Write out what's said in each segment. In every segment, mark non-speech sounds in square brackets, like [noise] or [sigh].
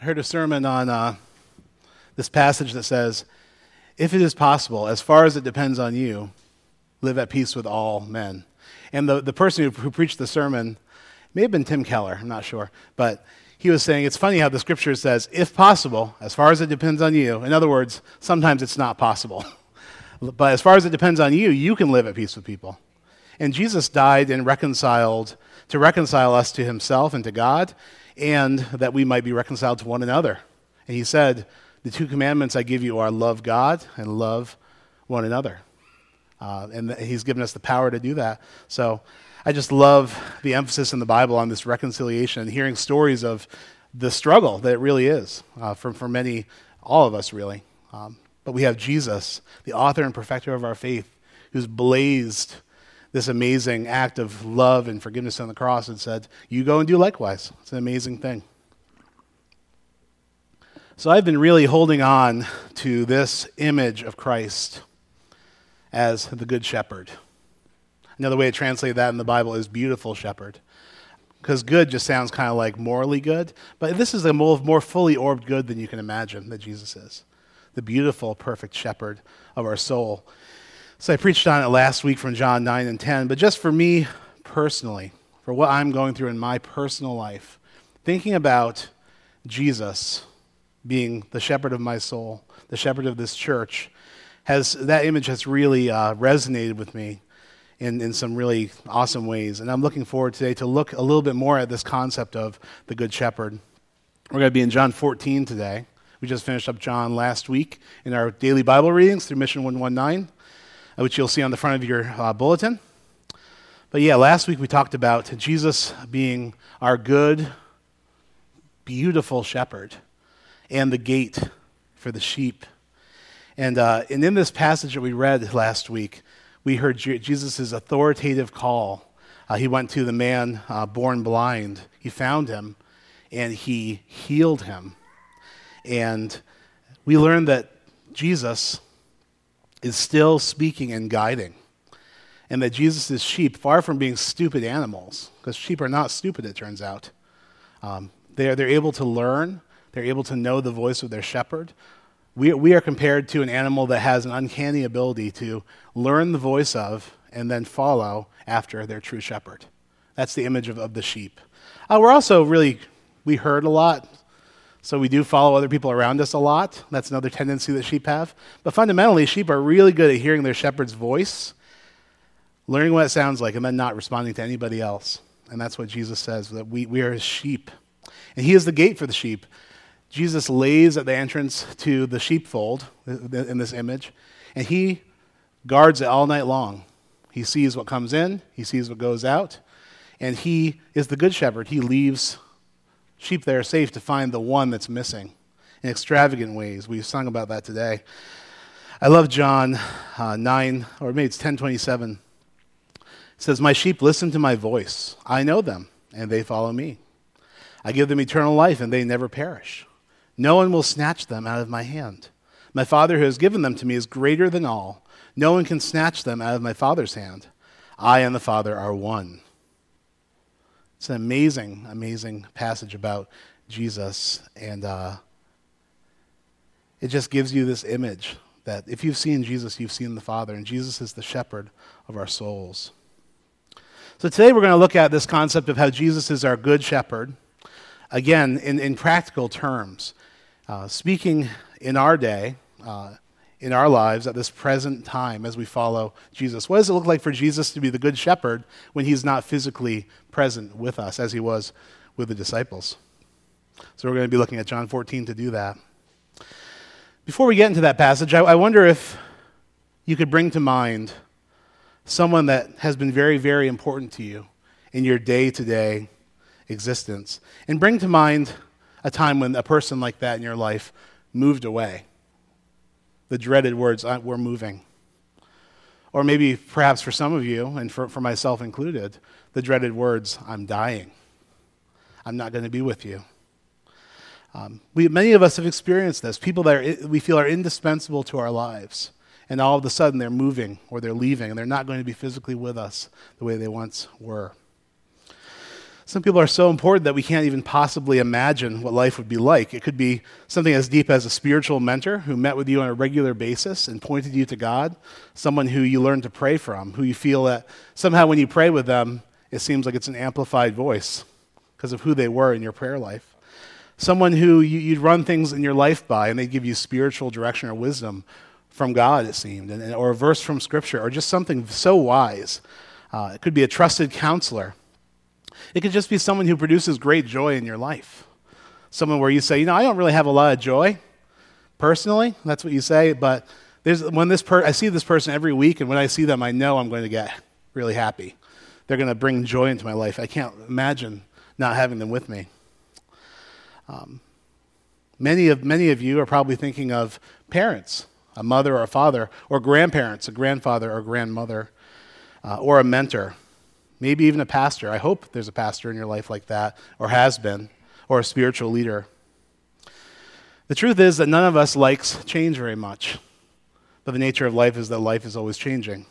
I heard a sermon on uh, this passage that says, If it is possible, as far as it depends on you, live at peace with all men. And the, the person who, who preached the sermon may have been Tim Keller, I'm not sure, but he was saying it's funny how the scripture says, if possible, as far as it depends on you. In other words, sometimes it's not possible. [laughs] but as far as it depends on you, you can live at peace with people. And Jesus died and reconciled to reconcile us to himself and to God, and that we might be reconciled to one another. And he said, The two commandments I give you are love God and love one another. Uh, and he's given us the power to do that. So I just love the emphasis in the Bible on this reconciliation and hearing stories of the struggle that it really is uh, for, for many, all of us really. Um, but we have Jesus, the author and perfecter of our faith, who's blazed this amazing act of love and forgiveness on the cross and said, You go and do likewise. It's an amazing thing. So I've been really holding on to this image of Christ as the Good Shepherd. Another way to translate that in the Bible is beautiful shepherd. Because good just sounds kind of like morally good, but this is a more, fully orbed good than you can imagine that Jesus is. The beautiful, perfect shepherd of our soul. So I preached on it last week from John 9 and 10, but just for me personally, for what I'm going through in my personal life, thinking about Jesus being the shepherd of my soul, the shepherd of this church, has that image has really uh, resonated with me in, in some really awesome ways. And I'm looking forward today to look a little bit more at this concept of the Good Shepherd. We're going to be in John 14 today. We just finished up John last week in our daily Bible readings through Mission 119. Uh, which you'll see on the front of your uh, bulletin. But yeah, last week we talked about Jesus being our good, beautiful shepherd and the gate for the sheep. And, uh, and in this passage that we read last week, we heard Jesus' authoritative call. Uh, he went to the man uh, born blind, he found him, and he healed him. And we learned that Jesus is still speaking and guiding. And that Jesus' sheep, far from being stupid animals, because sheep are not stupid, it turns out, um, they're, they're able to learn, they're able to know the voice of their shepherd. We, we are compared to an animal that has an uncanny ability to learn the voice of and then follow after their true shepherd. That's the image of, of the sheep. Uh, we're also really, we herd a lot. So we do follow other people around us a lot. That's another tendency that sheep have. But fundamentally, sheep are really good at hearing their shepherd's voice, learning what it sounds like, and then not responding to anybody else. And that's what Jesus says that we, we are his sheep. And he is the gate for the sheep. Jesus lays at the entrance to the sheepfold uh, in this image, and he guards it all night long. He sees what comes in, he sees what goes out, and he is the good shepherd. He leaves sheep there are safe to find the one that's missing in extravagant ways. We've sung about that today. I love John uh, 9, or maybe it's 1027. It says, My sheep listen to my voice. I know them, and they follow me. I give them eternal life, and they never perish. No one will snatch them out of my hand. My Father who has given them to me is greater than all. No one can snatch them out of my Father's hand. I and the Father are one. It's an amazing, amazing passage about Jesus, and uh, it just gives you this image that if you've seen Jesus, you've seen the Father, and Jesus is the shepherd of our souls. So today we're going to look at this concept of how Jesus is our good shepherd, again, in, in practical terms. Uh, speaking in our day, uh, in our lives at this present time as we follow Jesus? What does it look like for Jesus to be the good shepherd when he's not physically present with us as he was with the disciples? So we're going to be looking at John 14 to do that. Before we get into that passage, I, I wonder if you could bring to mind someone that has been very, very important to you in your day to day existence. And bring to mind a time when a person like that in your life moved away the dreaded words, we're moving. Or maybe, perhaps for some of you, and for, for myself included, the dreaded words, I'm dying. I'm not going to be with you. Um, we, many of us have experienced this. People that are, we feel are indispensable to our lives, and all of a sudden they're moving or they're leaving, and they're not going to be physically with us the way they once were. Some people are so important that we can't even possibly imagine what life would be like. It could be something as deep as a spiritual mentor who met with you on a regular basis and pointed you to God, someone who you learned to pray from, who you feel that somehow when you pray with them, it seems like it's an amplified voice because of who they were in your prayer life. Someone who you, would run things in your life by and they give you spiritual direction or wisdom from God, it seemed, or a verse from Scripture, or just something so wise. Uh, it could be a trusted counselor it could just be someone who produces great joy in your life. Someone where you say, you know, I don't really have a lot of joy personally. That's what you say. But there's, when this per- I see this person every week, and when I see them, I know I'm going to get really happy. They're going to bring joy into my life. I can't imagine not having them with me. Um, many, of, many of you are probably thinking of parents, a mother or a father, or grandparents, a grandfather or grandmother, uh, or a mentor maybe even a pastor. I hope there's a pastor in your life like that, or has been, or a spiritual leader. The truth is that none of us likes change very much, but the nature of life is that life is always changing.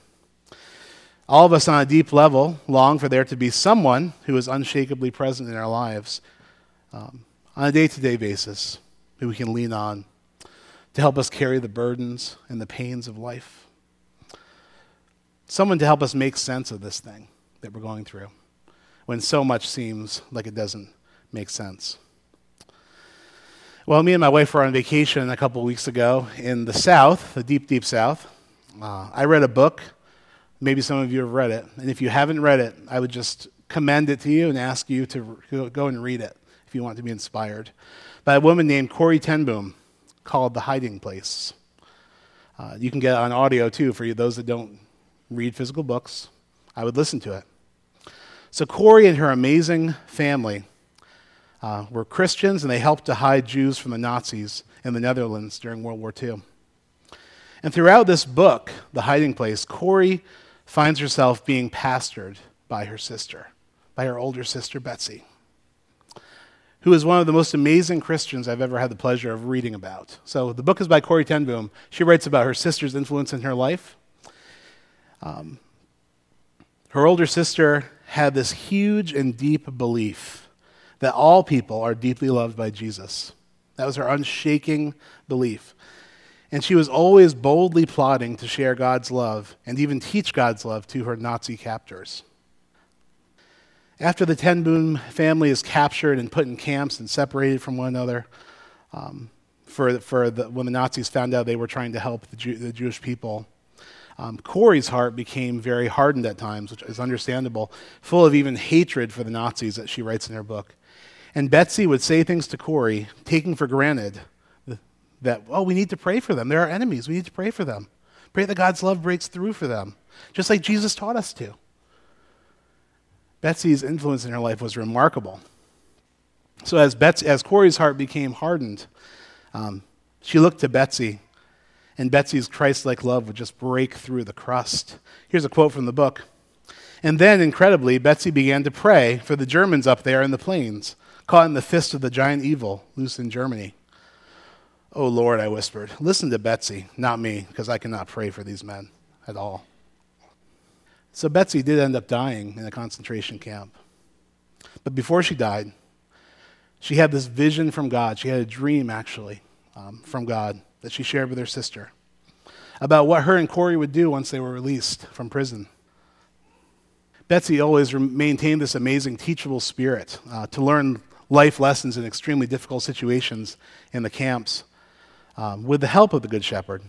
All of us on a deep level long for there to be someone who is unshakably present in our lives um, on a day to day basis who we can lean on to help us carry the burdens and the pains of life. Someone to help us make sense of this thing that we're going through when so much seems like it doesn't make sense. Well, me and my wife were on vacation a couple weeks ago in the South, the deep, deep South. Uh, I read a book. Maybe some of you have read it. And if you haven't read it, I would just commend it to you and ask you to go and read it if you want to be inspired. By a woman named Corrie ten Boom called The Hiding Place. Uh, you can get it on audio too for you, those that don't read physical books. I would listen to it. So Corrie and her amazing family uh, were Christians, and they helped to hide Jews from the Nazis in the Netherlands during World War II. And throughout this book, The Hiding Place, Corrie finds herself being pastored by her sister, by her older sister, Betsy, who is one of the most amazing Christians I've ever had the pleasure of reading about. So the book is by Corrie ten Boom. She writes about her sister's influence in her life. Um, her older sister had this huge and deep belief that all people are deeply loved by Jesus. That was her unshaking belief. And she was always boldly plotting to share God's love and even teach God's love to her Nazi captors. After the ten Boom family is captured and put in camps and separated from one another, um, for, for the, when the Nazis found out they were trying to help the, Jew, the Jewish people, um, Corrie's heart became very hardened at times, which is understandable, full of even hatred for the Nazis that she writes in her book. And Betsy would say things to Corrie, taking for granted that, oh, we need to pray for them. They're our enemies. We need to pray for them. Pray that God's love breaks through for them, just like Jesus taught us to. Betsy's influence in her life was remarkable. So as, Betsy, as Corrie's heart became hardened, um, she looked to Betsy and Betsy's Christ like love would just break through the crust. Here's a quote from the book. And then, incredibly, Betsy began to pray for the Germans up there in the plains, caught in the fist of the giant evil loose in Germany. Oh Lord, I whispered, listen to Betsy, not me, because I cannot pray for these men at all. So Betsy did end up dying in a concentration camp. But before she died, she had this vision from God. She had a dream, actually, um, from God that she shared with her sister about what her and Corrie would do once they were released from prison. Betsy always maintained this amazing teachable spirit uh, to learn life lessons in extremely difficult situations in the camps um, with the help of the Good Shepherd.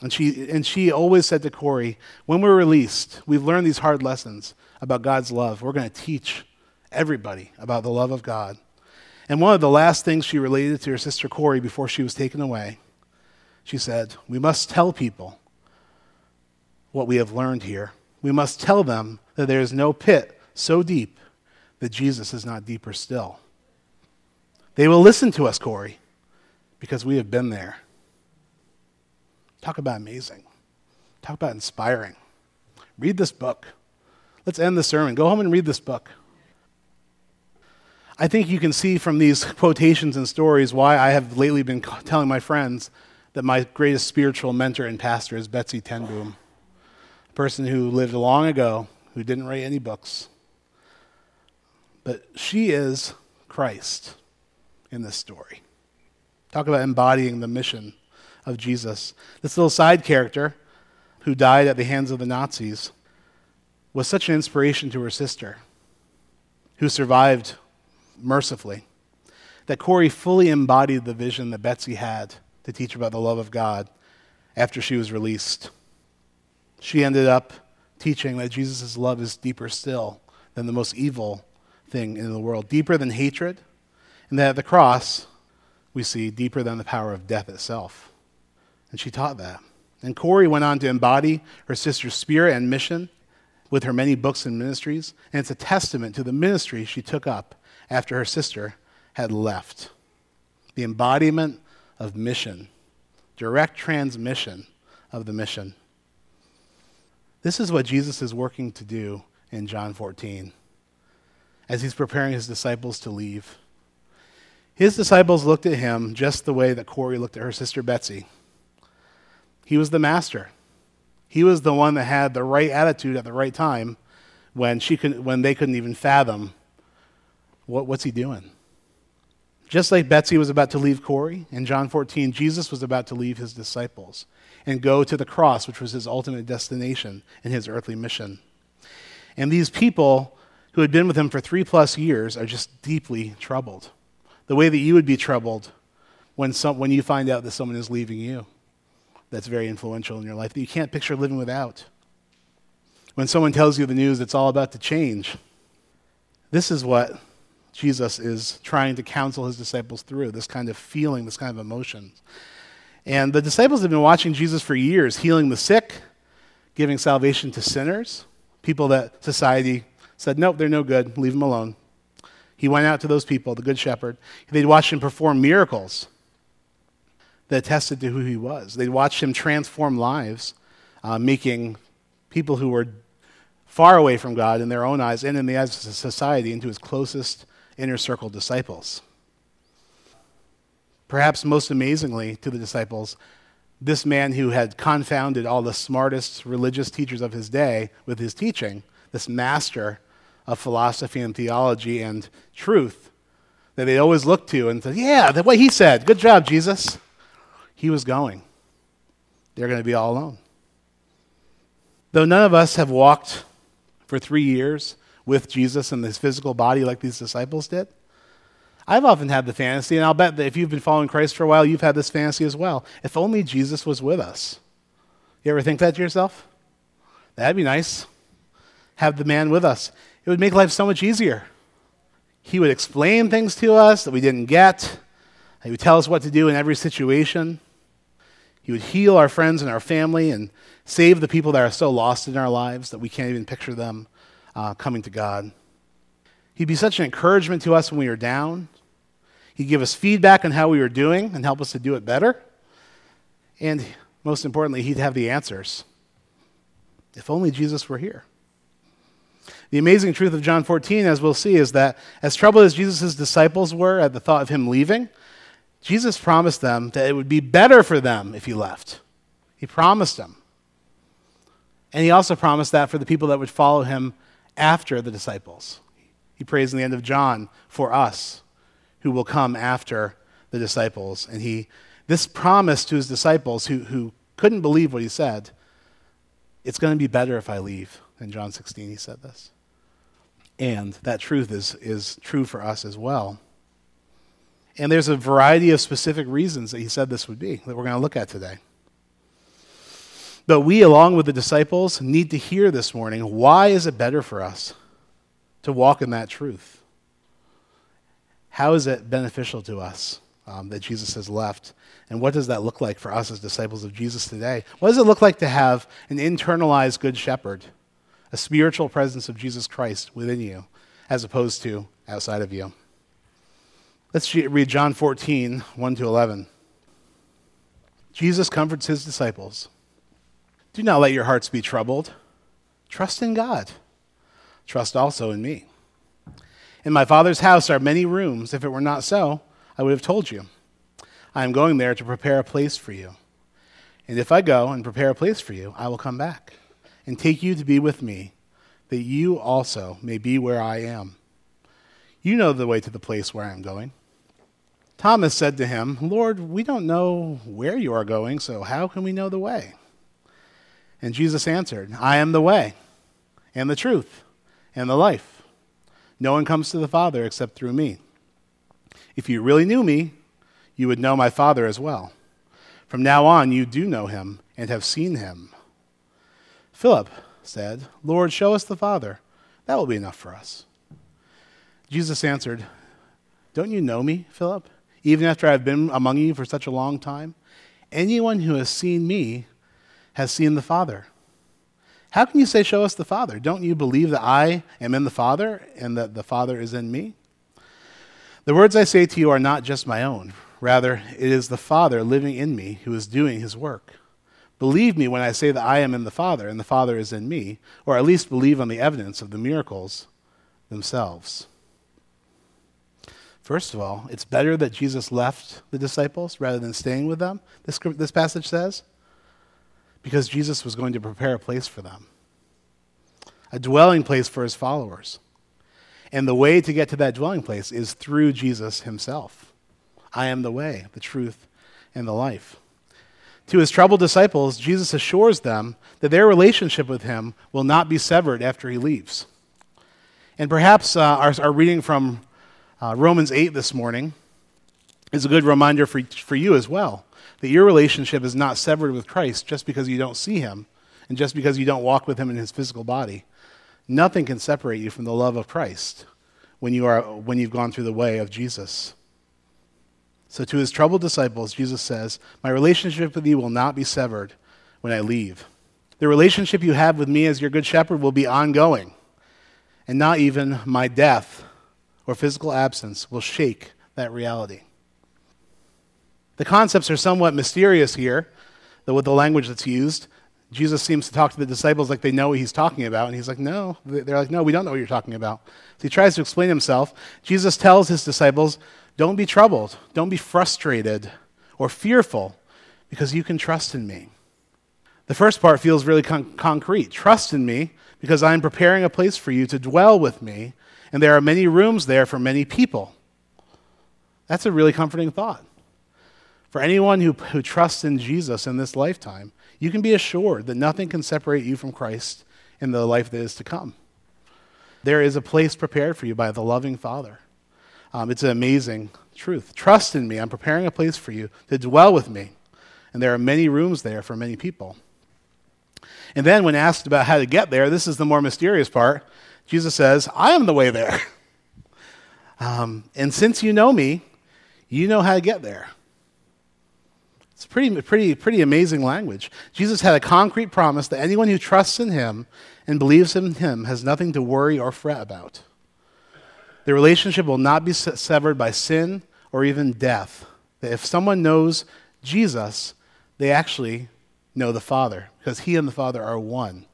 And she, and she always said to Corrie, when we're released, we've learned these hard lessons about God's love. We're going to teach everybody about the love of God. And one of the last things she related to her sister Corrie before she was taken away she said, We must tell people what we have learned here. We must tell them that there is no pit so deep that Jesus is not deeper still. They will listen to us, Corrie, because we have been there. Talk about amazing. Talk about inspiring. Read this book. Let's end the sermon. Go home and read this book. I think you can see from these [laughs] quotations and stories why I have lately been telling my friends that my greatest spiritual mentor and pastor is Betsy ten Boom, a person who lived long ago, who didn't write any books, But she is Christ in this story. Talk about embodying the mission of Jesus. This little side character who died at the hands of the Nazis was such an inspiration to her sister, who survived mercifully, that Corrie fully embodied the vision that Betsy had to teach about the love of God after she was released. She ended up teaching that Jesus' love is deeper still than the most evil thing in the world, deeper than hatred, and that at the cross, we see deeper than the power of death itself. And she taught that. And Corrie went on to embody her sister's spirit and mission with her many books and ministries, and it's a testament to the ministry she took up after her sister had left. The embodiment of mission, direct transmission of the mission. This is what Jesus is working to do in John 14 as he's preparing his disciples to leave. His disciples looked at him just the way that Corrie looked at her sister Betsy. He was the master. He was the one that had the right attitude at the right time when, she could, when they couldn't even fathom what, what's he doing. Just like Betsy was about to leave Corrie, in John 14, Jesus was about to leave his disciples and go to the cross, which was his ultimate destination in his earthly mission. And these people who had been with him for three plus years are just deeply troubled. The way that you would be troubled when, some, when you find out that someone is leaving you that's very influential in your life that you can't picture living without. When someone tells you the news it's all about to change, this is what Jesus is trying to counsel his disciples through this kind of feeling, this kind of emotion. And the disciples have been watching Jesus for years, healing the sick, giving salvation to sinners, people that society said, nope, they're no good, leave them alone. He went out to those people, the Good Shepherd. They'd watch him perform miracles that attested to who he was. They'd watched him transform lives, uh, making people who were far away from God in their own eyes and in the eyes of society into his closest inner circle disciples. Perhaps most amazingly to the disciples, this man who had confounded all the smartest religious teachers of his day with his teaching, this master of philosophy and theology and truth that they always looked to and said, Yeah, the way he said, good job, Jesus he was going. They're going to be all alone. Though none of us have walked for three years with Jesus in his physical body like these disciples did, I've often had the fantasy, and I'll bet that if you've been following Christ for a while, you've had this fantasy as well. If only Jesus was with us. You ever think that to yourself? That'd be nice. Have the man with us. It would make life so much easier. He would explain things to us that we didn't get. He would tell us what to do in every situation. He would heal our friends and our family and save the people that are so lost in our lives that we can't even picture them uh, coming to God. He'd be such an encouragement to us when we were down. He'd give us feedback on how we were doing and help us to do it better. And most importantly, he'd have the answers. If only Jesus were here. The amazing truth of John 14, as we'll see, is that as troubled as Jesus' disciples were at the thought of him leaving, Jesus promised them that it would be better for them if he left. He promised them. And he also promised that for the people that would follow him after the disciples. He prays in the end of John for us who will come after the disciples. And he, this promise to his disciples who, who couldn't believe what he said, it's going to be better if I leave. In John 16, he said this. And that truth is, is true for us as well. And there's a variety of specific reasons that he said this would be that we're going to look at today. But we, along with the disciples, need to hear this morning why is it better for us to walk in that truth? How is it beneficial to us um, that Jesus has left? And what does that look like for us as disciples of Jesus today? What does it look like to have an internalized good shepherd, a spiritual presence of Jesus Christ within you, as opposed to outside of you? Let's read John 14, 1 to 11. Jesus comforts his disciples. Do not let your hearts be troubled. Trust in God. Trust also in me. In my Father's house are many rooms. If it were not so, I would have told you. I am going there to prepare a place for you. And if I go and prepare a place for you, I will come back and take you to be with me, that you also may be where I am. You know the way to the place where I am going. Thomas said to him, Lord, we don't know where you are going, so how can we know the way? And Jesus answered, I am the way, and the truth, and the life. No one comes to the Father except through me. If you really knew me, you would know my Father as well. From now on, you do know him and have seen him. Philip said, Lord, show us the Father. That will be enough for us. Jesus answered, Don't you know me, Philip? Even after I've been among you for such a long time? Anyone who has seen me has seen the Father. How can you say, Show us the Father? Don't you believe that I am in the Father and that the Father is in me? The words I say to you are not just my own. Rather, it is the Father living in me who is doing his work. Believe me when I say that I am in the Father and the Father is in me, or at least believe on the evidence of the miracles themselves. First of all, it's better that Jesus left the disciples rather than staying with them, this, this passage says because Jesus was going to prepare a place for them, a dwelling place for his followers. And the way to get to that dwelling place is through Jesus himself. I am the way, the truth, and the life. To his troubled disciples, Jesus assures them that their relationship with him will not be severed after he leaves. And perhaps uh, our, our, reading from uh, Romans 8 this morning is a good reminder for, for you as well that your relationship is not severed with Christ just because you don't see him and just because you don't walk with him in his physical body. Nothing can separate you from the love of Christ when, you are, when you've gone through the way of Jesus. So, to his troubled disciples, Jesus says, My relationship with you will not be severed when I leave. The relationship you have with me as your good shepherd will be ongoing, and not even my death or physical absence will shake that reality. The concepts are somewhat mysterious here, though with the language that's used. Jesus seems to talk to the disciples like they know what he's talking about, and he's like, No. They're like, No, we don't know what you're talking about. So he tries to explain himself. Jesus tells his disciples, Don't be troubled, don't be frustrated or fearful, because you can trust in me. The first part feels really con- concrete. Trust in me, because I am preparing a place for you to dwell with me, and there are many rooms there for many people. That's a really comforting thought. For anyone who, who trusts in Jesus in this lifetime, you can be assured that nothing can separate you from Christ in the life that is to come. There is a place prepared for you by the loving Father. Um, it's an amazing truth. Trust in me. I'm preparing a place for you to dwell with me. And there are many rooms there for many people. And then, when asked about how to get there, this is the more mysterious part. Jesus says, I am the way there. [laughs] Um, and since you know me, you know how to get there. It's pretty, pretty, pretty amazing language. Jesus had a concrete promise that anyone who trusts in him and believes in him has nothing to worry or fret about. The relationship will not be severed by sin or even death. That if someone knows Jesus, they actually know the Father because he and the Father are one.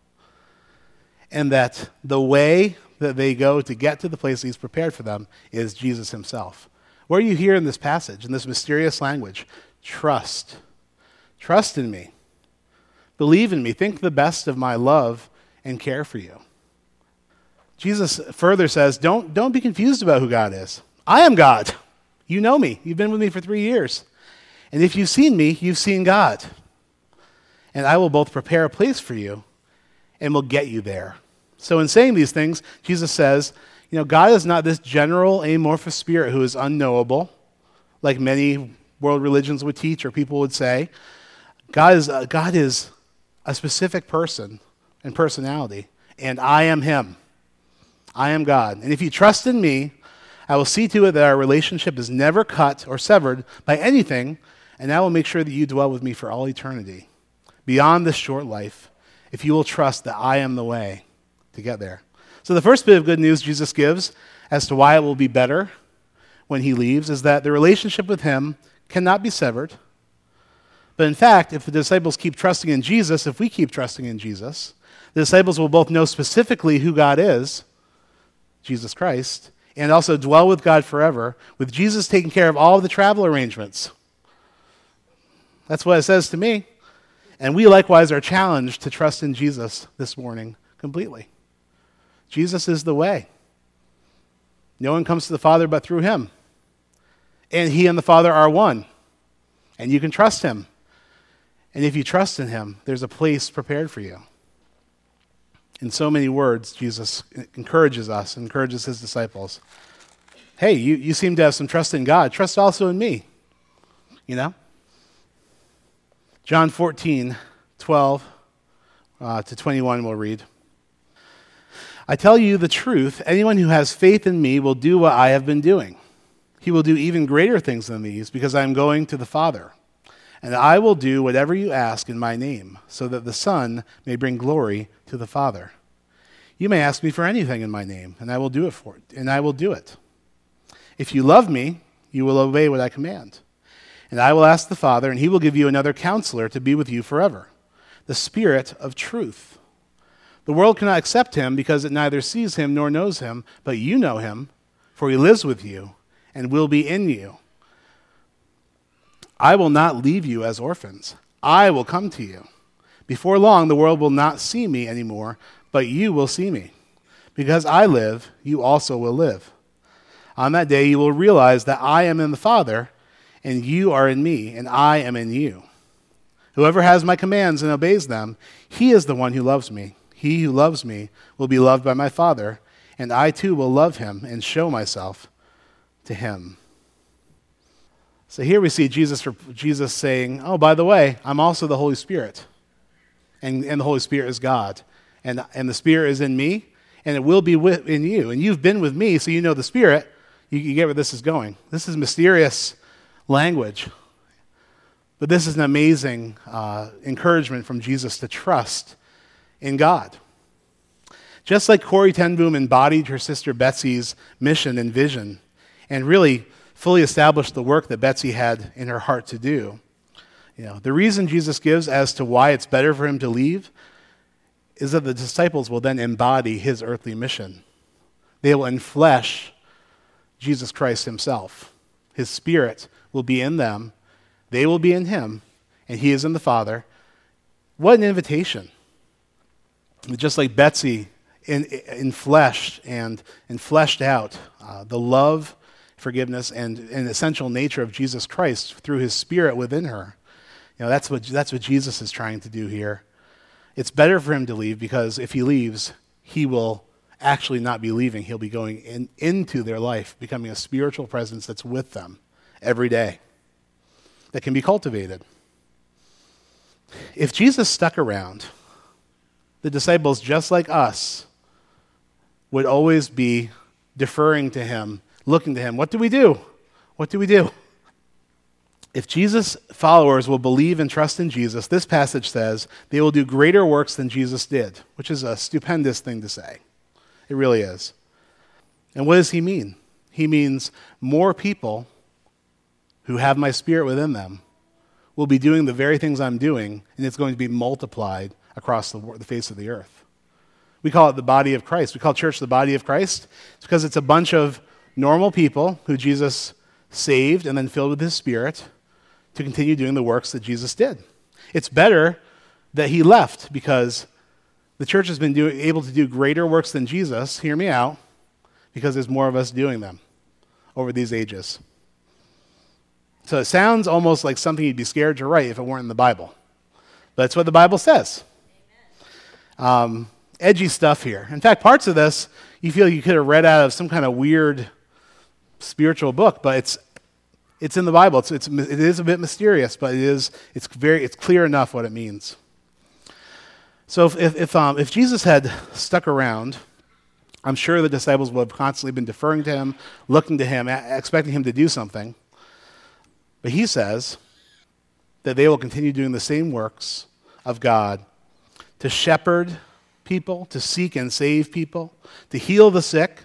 And that the way that they go to get to the place he's prepared for them is Jesus himself. What are you hear in this passage, in this mysterious language? Trust. Trust in me. Believe in me. Think the best of my love and care for you. Jesus further says, don't, don't be confused about who God is. I am God. You know me. You've been with me for three years. And if you've seen me, you've seen God. And I will both prepare a place for you and will get you there. So, in saying these things, Jesus says, you know, God is not this general amorphous spirit who is unknowable, like many world religions would teach or people would say. God is, uh, God is a specific person and personality, and I am Him. I am God. And if you trust in me, I will see to it that our relationship is never cut or severed by anything, and I will make sure that you dwell with me for all eternity, beyond this short life, if you will trust that I am the way to get there. So, the first bit of good news Jesus gives as to why it will be better when he leaves is that the relationship with him cannot be severed. But in fact, if the disciples keep trusting in Jesus, if we keep trusting in Jesus, the disciples will both know specifically who God is, Jesus Christ, and also dwell with God forever, with Jesus taking care of all of the travel arrangements. That's what it says to me. And we likewise are challenged to trust in Jesus this morning completely. Jesus is the way. No one comes to the Father but through him. And he and the Father are one. And you can trust him. And if you trust in him, there's a place prepared for you. In so many words, Jesus encourages us, encourages his disciples. Hey, you, you seem to have some trust in God. Trust also in me. You know? John 14, 12 uh, to 21, we'll read. I tell you the truth anyone who has faith in me will do what I have been doing. He will do even greater things than these because I am going to the Father. And I will do whatever you ask in my name, so that the Son may bring glory to the Father. You may ask me for anything in my name, and I will do it for it, and I will do it. If you love me, you will obey what I command. And I will ask the Father, and he will give you another counselor to be with you forever, the Spirit of truth. The world cannot accept him because it neither sees him nor knows him, but you know him, for he lives with you and will be in you. I will not leave you as orphans. I will come to you. Before long, the world will not see me anymore, but you will see me. Because I live, you also will live. On that day, you will realize that I am in the Father, and you are in me, and I am in you. Whoever has my commands and obeys them, he is the one who loves me. He who loves me will be loved by my Father, and I too will love him and show myself to him. So here we see Jesus, Jesus saying, Oh, by the way, I'm also the Holy Spirit. And, and the Holy Spirit is God. And, and the Spirit is in me, and it will be with, in you. And you've been with me, so you know the Spirit. You, you get where this is going. This is mysterious language. But this is an amazing uh, encouragement from Jesus to trust in God. Just like Corrie ten Boom embodied her sister Betsy's mission and vision, and really fully established the work that Betsy had in her heart to do. You know, the reason Jesus gives as to why it's better for him to leave is that the disciples will then embody his earthly mission. They will enflesh Jesus Christ himself. His spirit will be in them, they will be in him, and he is in the Father. What an invitation. Just like Betsy in, in fleshed and, and fleshed out uh, the love forgiveness and an essential nature of Jesus Christ through his spirit within her. You know, that's what, that's what Jesus is trying to do here. It's better for him to leave because if he leaves, he will actually not be leaving. He'll be going in, into their life, becoming a spiritual presence that's with them every day, that can be cultivated. If Jesus stuck around, the disciples, just like us, would always be deferring to him looking to him. What do we do? What do we do? If Jesus' followers will believe and trust in Jesus, this passage says they will do greater works than Jesus did, which is a stupendous thing to say. It really is. And what does he mean? He means more people who have my spirit within them will be doing the very things I'm doing, and it's going to be multiplied across the, the face of the earth. We call it the body of Christ. We call church the body of Christ. It's because it's a bunch of normal people who Jesus saved and then filled with his spirit to continue doing the works that Jesus did. It's better that he left because the church has been do, able to do greater works than Jesus, hear me out, because there's more of us doing them over these ages. So it sounds almost like something you'd be scared to write if it weren't in the Bible. But that's what the Bible says. Um, edgy stuff here. In fact, parts of this you feel you could have read out of some kind of weird spiritual book, but it's, it's in the Bible. It's, it's, it is a bit mysterious, but it is, it's, very, it's clear enough what it means. So if, if, if, um, if Jesus had stuck around, I'm sure the disciples would have constantly been deferring to him, looking to him, expecting him to do something. But he says that they will continue doing the same works of God to shepherd people, to seek and save people, to heal the sick,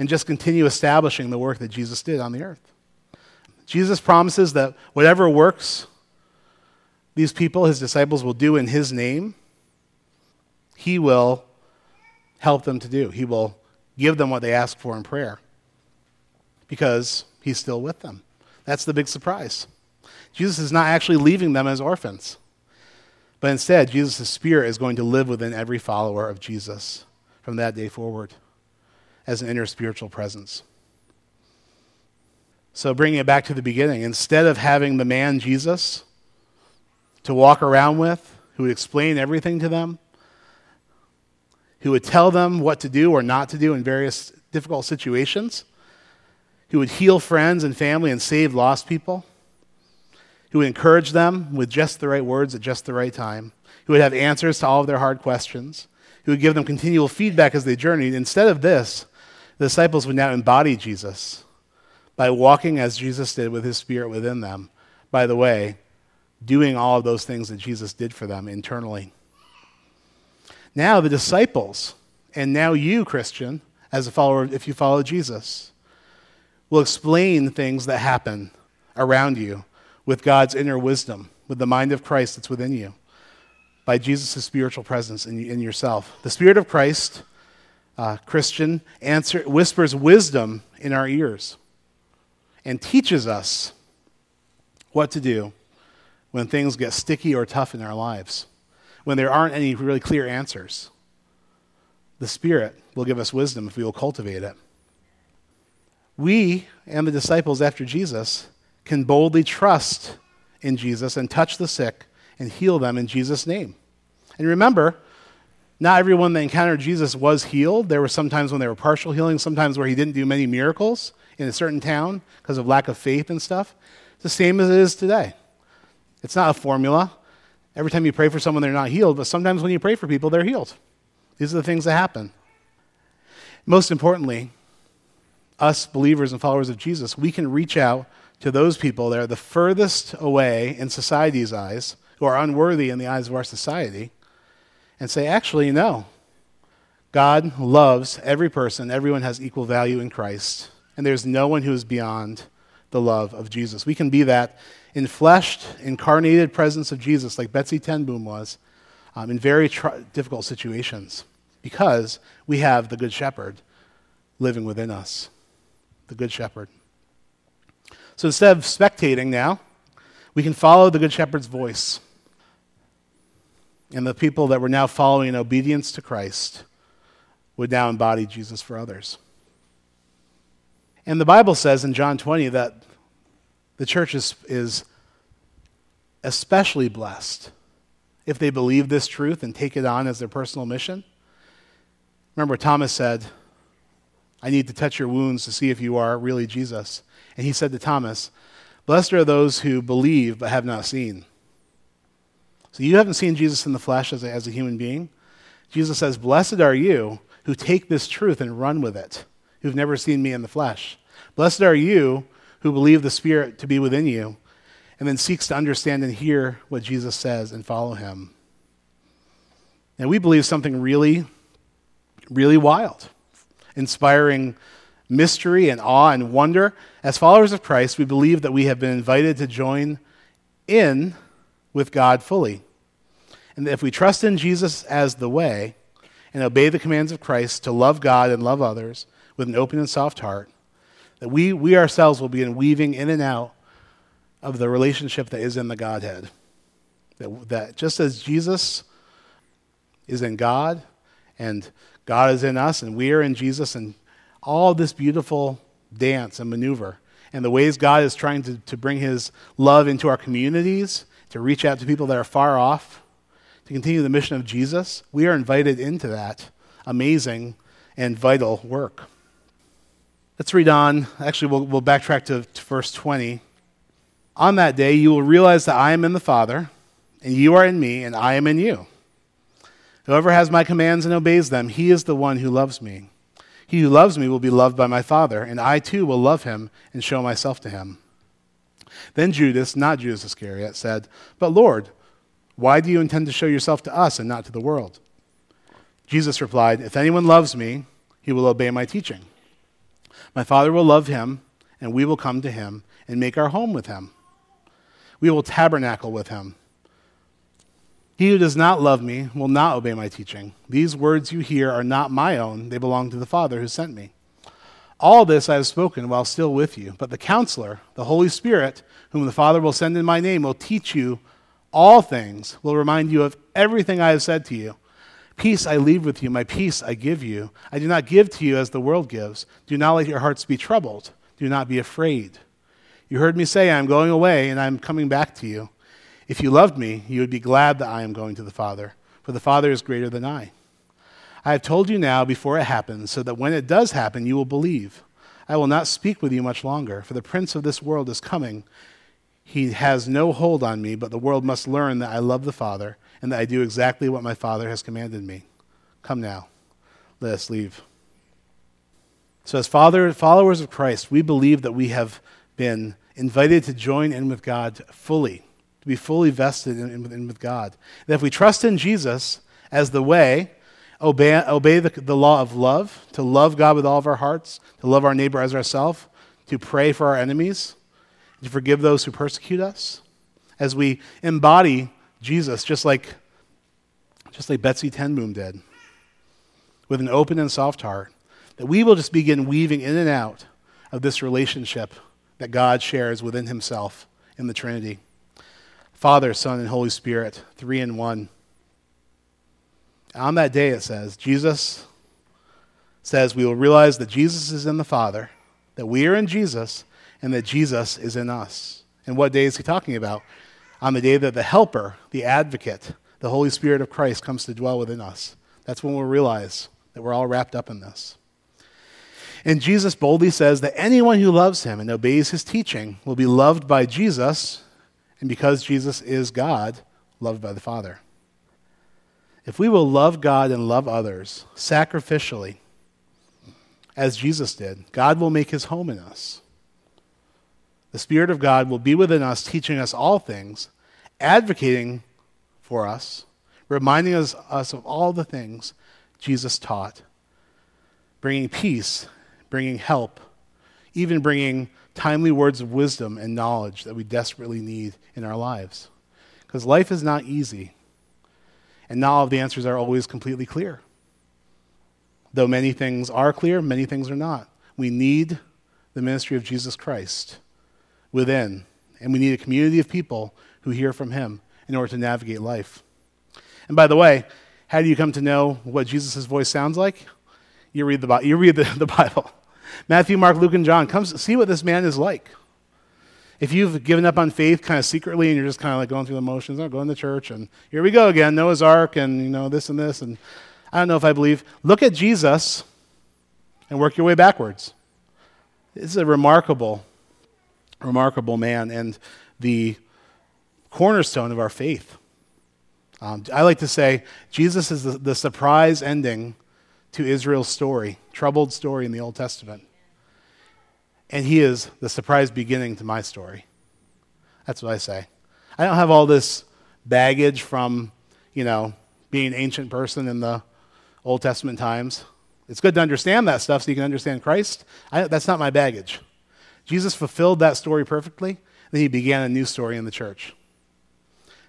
and just continue establishing the work that Jesus did on the earth. Jesus promises that whatever works these people, his disciples, will do in his name, he will help them to do. He will give them what they ask for in prayer because he's still with them. That's the big surprise. Jesus is not actually leaving them as orphans, but instead, Jesus' spirit is going to live within every follower of Jesus from that day forward as an inner spiritual presence. So, bringing it back to the beginning, instead of having the man Jesus to walk around with, who would explain everything to them, who would tell them what to do or not to do in various difficult situations, who would heal friends and family and save lost people, who would encourage them with just the right words at just the right time, who would have answers to all of their hard questions, who would give them continual feedback as they journeyed. Instead of this, the disciples would now embody Jesus by walking as Jesus did with his spirit within them. By the way, doing all of those things that Jesus did for them internally. Now, the disciples, and now you, Christian, as a follower, if you follow Jesus, will explain things that happen around you with God's inner wisdom, with the mind of Christ that's within you, by Jesus' spiritual presence in, in yourself. The Spirit of Christ, uh, Christian, answer, whispers wisdom in our ears and teaches us what to do when things get sticky or tough in our lives, when there aren't any really clear answers. The Spirit will give us wisdom if we will cultivate it. We and the disciples after Jesus can boldly trust in Jesus and touch the sick and heal them in Jesus' name. And remember, not everyone that encountered Jesus was healed. There were sometimes when they were partial healing, sometimes where he didn't do many miracles in a certain town because of lack of faith and stuff. It's the same as it is today. It's not a formula. Every time you pray for someone, they're not healed, but sometimes when you pray for people, they're healed. These are the things that happen. Most importantly, us believers and followers of Jesus, we can reach out to those people that are the furthest away in society's eyes, who are unworthy in the eyes of our society, and say, actually, no. God loves every person, everyone has equal value in Christ, and there's no one who is beyond the love of Jesus. We can be that enfleshed, incarnated presence of Jesus, like Betsy ten Boom was, um, in very tr- difficult situations, because we have the Good Shepherd living within us. The Good Shepherd. So instead of spectating now, we can follow the Good Shepherd's voice. And the people that were now following in obedience to Christ would now embody Jesus for others. And the Bible says in John 20 that the church is, is especially blessed if they believe this truth and take it on as their personal mission. Remember, Thomas said, I need to touch your wounds to see if you are really Jesus. And he said to Thomas, Blessed are those who believe but have not seen. So you haven't seen Jesus in the flesh as a, as a human being. Jesus says, Blessed are you who take this truth and run with it, who've never seen me in the flesh. Blessed are you who believe the Spirit to be within you, and then seeks to understand and hear what Jesus says and follow him. And we believe something really, really wild, inspiring mystery and awe and wonder. As followers of Christ, we believe that we have been invited to join in with God fully. And if we trust in Jesus as the way and obey the commands of Christ to love God and love others with an open and soft heart, that we, we ourselves will be weaving in and out of the relationship that is in the Godhead. That, that just as Jesus is in God and God is in us and we are in Jesus and all this beautiful dance and maneuver and the ways God is trying to, to bring his love into our communities, to reach out to people that are far off, to continue the mission of Jesus, we are invited into that amazing and vital work. Let's read on. Actually, we'll, we'll backtrack to, to verse 20. On that day, you will realize that I am in the Father, and you are in me, and I am in you. Whoever has my commands and obeys them, he is the one who loves me. He who loves me will be loved by my Father, and I too will love him and show myself to him. Then Judas, not Judas Iscariot, said, But Lord, why do you intend to show yourself to us and not to the world? Jesus replied, If anyone loves me, he will obey my teaching. My Father will love him, and we will come to him and make our home with him. We will tabernacle with him. He who does not love me will not obey my teaching. These words you hear are not my own, they belong to the Father who sent me. All this I have spoken while still with you, but the counselor, the Holy Spirit, whom the Father will send in my name, will teach you all things, will remind you of everything I have said to you. Peace I leave with you, my peace I give you. I do not give to you as the world gives. Do not let your hearts be troubled. Do not be afraid. You heard me say, I am going away and I am coming back to you. If you loved me, you would be glad that I am going to the Father, for the Father is greater than I. I have told you now before it happens, so that when it does happen, you will believe. I will not speak with you much longer, for the prince of this world is coming. He has no hold on me, but the world must learn that I love the Father and that I do exactly what my Father has commanded me. Come now, let us leave. So, as father, followers of Christ, we believe that we have been invited to join in with God fully, to be fully vested in, in, in with God. That if we trust in Jesus as the way, obey, obey the, the law of love, to love God with all of our hearts, to love our neighbor as ourselves, to pray for our enemies, to forgive those who persecute us, as we embody Jesus, just like, just like Betsie ten Boom did, with an open and soft heart, that we will just begin weaving in and out of this relationship that God shares within himself in the Trinity. Father, Son, and Holy Spirit, three in one. On that day, it says, Jesus says, we will realize that Jesus is in the Father, that we are in Jesus, and that Jesus is in us. And what day is he talking about? On the day that the Helper, the Advocate, the Holy Spirit of Christ comes to dwell within us. That's when we'll realize that we're all wrapped up in this. And Jesus boldly says that anyone who loves him and obeys his teaching will be loved by Jesus, and because Jesus is God, loved by the Father. If we will love God and love others sacrificially, as Jesus did, God will make his home in us. The Spirit of God will be within us, teaching us all things, advocating for us, reminding us, us of all the things Jesus taught, bringing peace bringing help, even bringing timely words of wisdom and knowledge that we desperately need in our lives. Because life is not easy, and not all of the answers are always completely clear. Though many things are clear, many things are not. We need the ministry of Jesus Christ within, and we need a community of people who hear from him in order to navigate life. And by the way, how do you come to know what Jesus' voice sounds like? You read the, you read the, [laughs] the Bible. Matthew, Mark, Luke, and John. Come see what this man is like. If you've given up on faith kind of secretly and you're just kind of like going through the motions, oh, going to church, and here we go again, Noah's Ark, and you know this and this, and I don't know if I believe. Look at Jesus and work your way backwards. This is a remarkable, remarkable man and the cornerstone of our faith. Um, I like to say Jesus is the, the surprise ending to Israel's story, troubled story in the Old Testament. And he is the surprise beginning to my story. That's what I say. I don't have all this baggage from, you know, being an ancient person in the Old Testament times. It's good to understand that stuff so you can understand Christ. I, that's not my baggage. Jesus fulfilled that story perfectly, then he began a new story in the church.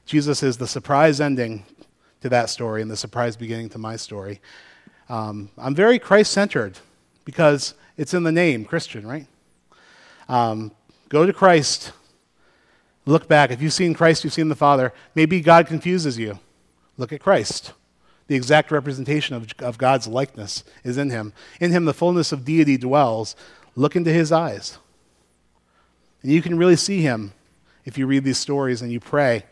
Jesus is the surprise ending to that story and the surprise beginning to my story. Um, I'm very Christ centered because it's in the name, Christian, right? Um, go to Christ. Look back. If you've seen Christ, you've seen the Father. Maybe God confuses you. Look at Christ. The exact representation of, of God's likeness is in him. In him, the fullness of deity dwells. Look into his eyes. And you can really see him if you read these stories and you pray.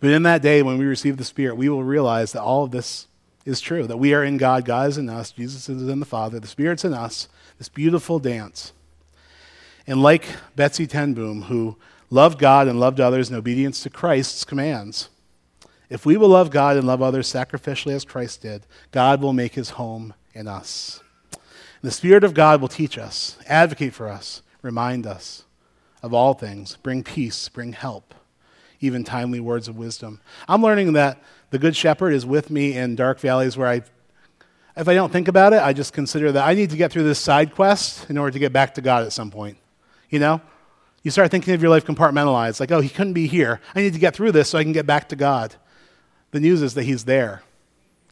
But in that day, when we receive the Spirit, we will realize that all of this is true that we are in God, God is in us, Jesus is in the Father, the Spirit's in us, this beautiful dance. And like Betsie ten Boom, who loved God and loved others in obedience to Christ's commands, if we will love God and love others sacrificially as Christ did, God will make his home in us. And the Spirit of God will teach us, advocate for us, remind us of all things, bring peace, bring help, even timely words of wisdom. I'm learning that the Good Shepherd is with me in dark valleys where I, if I don't think about it, I just consider that I need to get through this side quest in order to get back to God at some point. You know? You start thinking of your life compartmentalized, like, oh, he couldn't be here. I need to get through this so I can get back to God. The news is that he's there.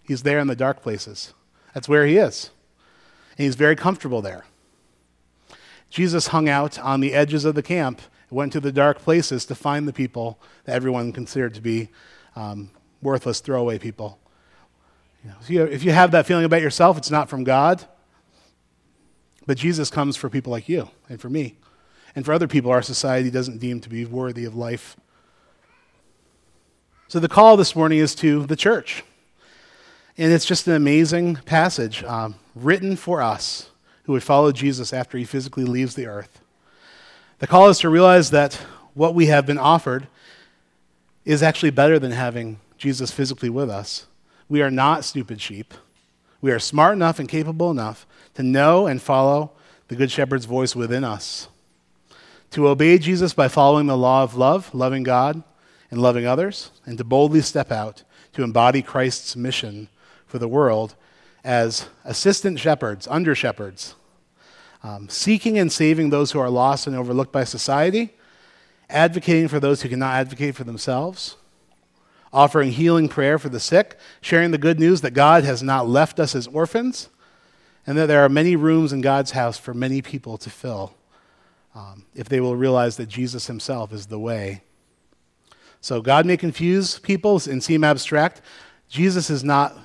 He's there in the dark places. That's where he is. And he's very comfortable there. Jesus hung out on the edges of the camp, went to the dark places to find the people that everyone considered to be um, worthless throwaway people. You know, if, you, if you have that feeling about yourself, it's not from God. But Jesus comes for people like you and for me. And for other people our society doesn't deem to be worthy of life. So the call this morning is to the church. And it's just an amazing passage um, written for us who would follow Jesus after he physically leaves the earth. The call is to realize that what we have been offered is actually better than having Jesus physically with us. We are not stupid sheep. We are smart enough and capable enough to know and follow the Good Shepherd's voice within us. To obey Jesus by following the law of love, loving God and loving others, and to boldly step out to embody Christ's mission for the world as assistant shepherds, under shepherds, um, seeking and saving those who are lost and overlooked by society, advocating for those who cannot advocate for themselves, offering healing prayer for the sick, sharing the good news that God has not left us as orphans, and that there are many rooms in God's house for many people to fill um, if they will realize that Jesus himself is the way. So God may confuse people and seem abstract. Jesus is not,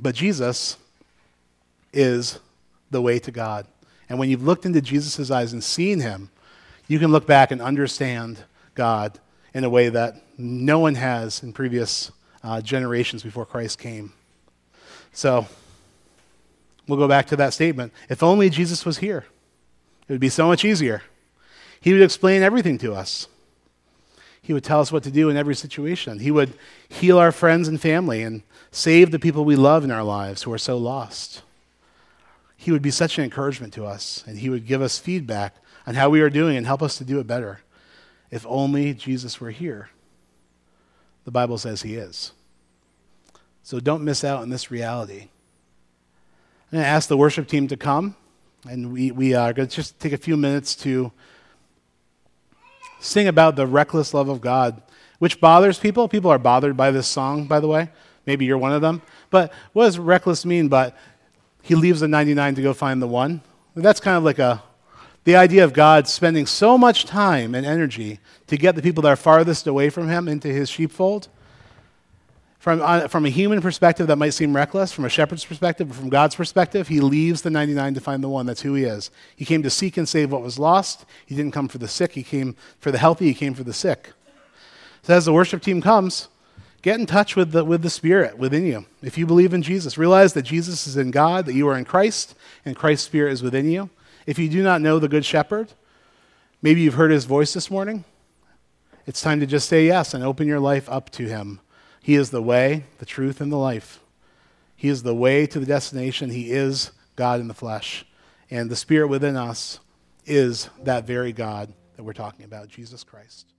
but Jesus is the way to God. And when you've looked into Jesus' eyes and seen him, you can look back and understand God in a way that no one has in previous uh, generations before Christ came. So, we'll go back to that statement. If only Jesus was here, it would be so much easier. He would explain everything to us. He would tell us what to do in every situation. He would heal our friends and family and save the people we love in our lives who are so lost. He would be such an encouragement to us, and He would give us feedback on how we are doing and help us to do it better. If only Jesus were here. The Bible says he is. So don't miss out on this reality. I'm going to ask the worship team to come, and we, we are going to just take a few minutes to sing about the reckless love of God, which bothers people. People are bothered by this song, by the way. Maybe you're one of them. But what does reckless mean? But he leaves the 99 to go find the one. That's kind of like a the idea of God spending so much time and energy to get the people that are farthest away from Him into His sheepfold. From, uh, from a human perspective, that might seem reckless. From a shepherd's perspective, but from God's perspective, He leaves the 99 to find the one. That's who He is. He came to seek and save what was lost. He didn't come for the sick, He came for the healthy, He came for the sick. So as the worship team comes, get in touch with the, with the Spirit within you. If you believe in Jesus, realize that Jesus is in God, that you are in Christ, and Christ's Spirit is within you. If you do not know the Good Shepherd, maybe you've heard his voice this morning. It's time to just say yes and open your life up to him. He is the way, the truth, and the life. He is the way to the destination. He is God in the flesh. And the Spirit within us is that very God that we're talking about, Jesus Christ.